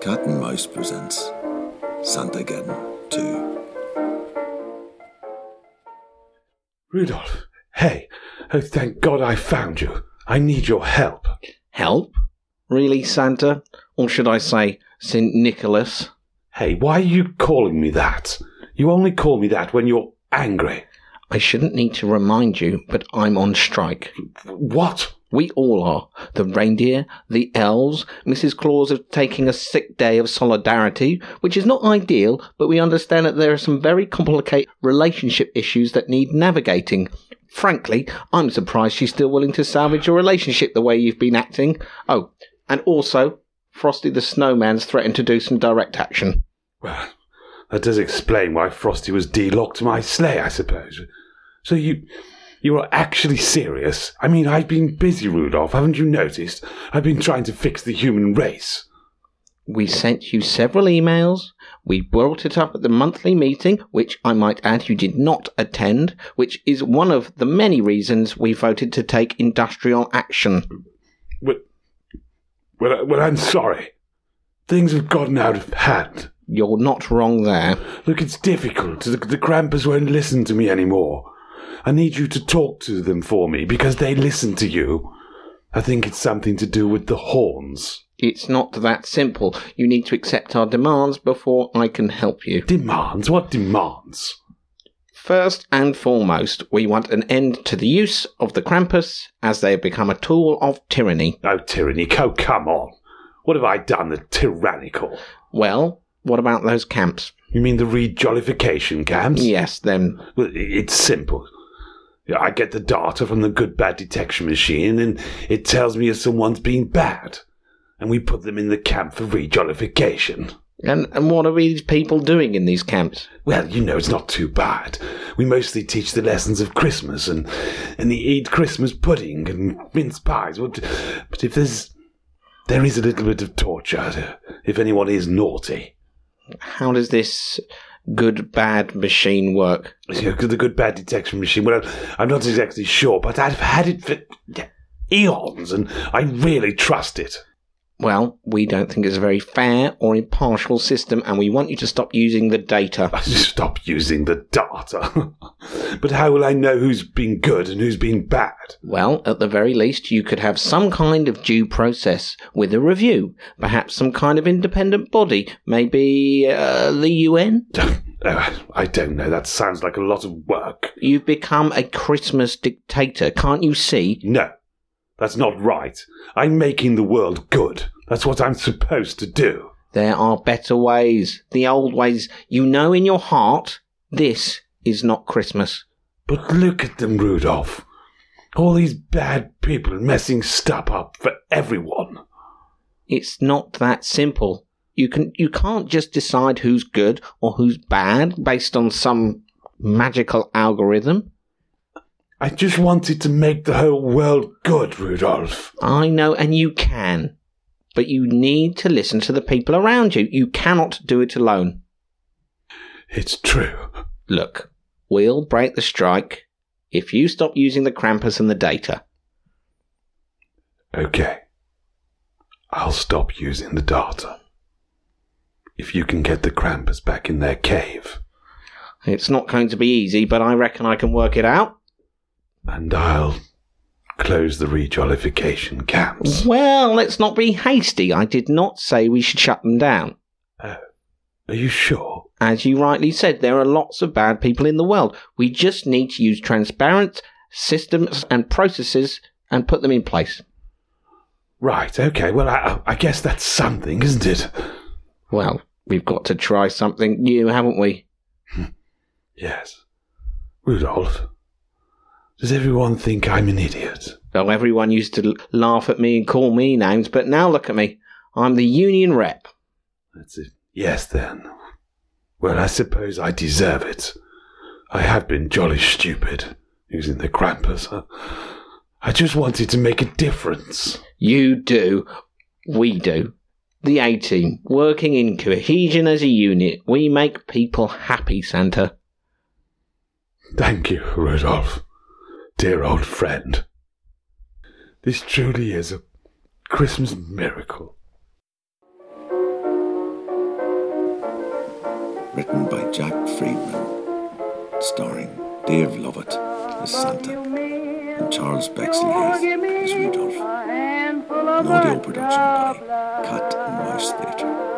Cat and Mouse presents Santageddon 2. Rudolph, hey, oh, thank God I found you. I need your help. Help? Really, Santa? Or should I say, St. Nicholas? Hey, why are you calling me that? You only call me that when you're angry. I shouldn't need to remind you, but I'm on strike. What? We all are. The reindeer, the elves, Mrs. Claus are taking a sick day of solidarity, which is not ideal, but we understand that there are some very complicated relationship issues that need navigating. Frankly, I'm surprised she's still willing to salvage your relationship the way you've been acting. Oh, and also, Frosty the Snowman's threatened to do some direct action. Well, that does explain why Frosty was de-locked my sleigh, I suppose. So you, you are actually serious? I mean, I've been busy, Rudolph. Haven't you noticed? I've been trying to fix the human race. We sent you several emails. We brought it up at the monthly meeting, which I might add you did not attend, which is one of the many reasons we voted to take industrial action. Well, well, uh, well I'm sorry. Things have gotten out of hand. You're not wrong there. Look, it's difficult. The, the Krampus won't listen to me anymore. I need you to talk to them for me because they listen to you. I think it's something to do with the horns. It's not that simple. You need to accept our demands before I can help you. Demands? What demands? First and foremost, we want an end to the use of the Krampus as they have become a tool of tyranny. Oh, tyranny. Oh, come on. What have I done that's tyrannical? Well, what about those camps? You mean the re-jollification camps? Yes, them. Well, it's simple. I get the data from the good bad detection machine and it tells me if someone's been bad. And we put them in the camp for re-jollification. And, and what are these people doing in these camps? Well, you know, it's not too bad. We mostly teach the lessons of Christmas and, and they eat Christmas pudding and mince pies. But, but if there's, there is a little bit of torture if anyone is naughty. How does this good bad machine work? Know, the good bad detection machine. Well, I'm not exactly sure, but I've had it for eons and I really trust it. Well, we don't think it's a very fair or impartial system, and we want you to stop using the data. Stop using the data. but how will I know who's been good and who's been bad? Well, at the very least, you could have some kind of due process with a review. Perhaps some kind of independent body. Maybe uh, the UN? Uh, I don't know. That sounds like a lot of work. You've become a Christmas dictator, can't you see? No, that's not right. I'm making the world good. That's what I'm supposed to do. There are better ways. The old ways. You know in your heart, this is not Christmas. But look at them, Rudolph. All these bad people messing stuff up for everyone. It's not that simple. You can you can't just decide who's good or who's bad based on some magical algorithm. I just wanted to make the whole world good, Rudolph. I know and you can. But you need to listen to the people around you. You cannot do it alone. It's true. Look, we'll break the strike if you stop using the Krampus and the data. Okay. I'll stop using the data. If you can get the Krampus back in their cave. It's not going to be easy, but I reckon I can work it out. And I'll close the re-jollification camps. Well, let's not be hasty. I did not say we should shut them down. Oh, Are you sure? As you rightly said, there are lots of bad people in the world. We just need to use transparent systems and processes and put them in place. Right, okay. Well, I, I guess that's something, isn't it? Well, we've got to try something new, haven't we? Yes. Rudolph, does everyone think I'm an idiot? Well, everyone used to laugh at me and call me names, but now look at me. I'm the union rep. That's it. Yes, then. Well, I suppose I deserve it. I have been jolly stupid using the Krampus. I, I just wanted to make a difference. You do. We do. The A team, working in cohesion as a unit, we make people happy, Santa. Thank you, Rudolph dear old friend. This truly is a Christmas miracle. Written by Jack Freedman, starring Dave Lovatt as Santa and Charles Bexley-Heath as Rudolph. An audio production by Cat and Mouse Theatre.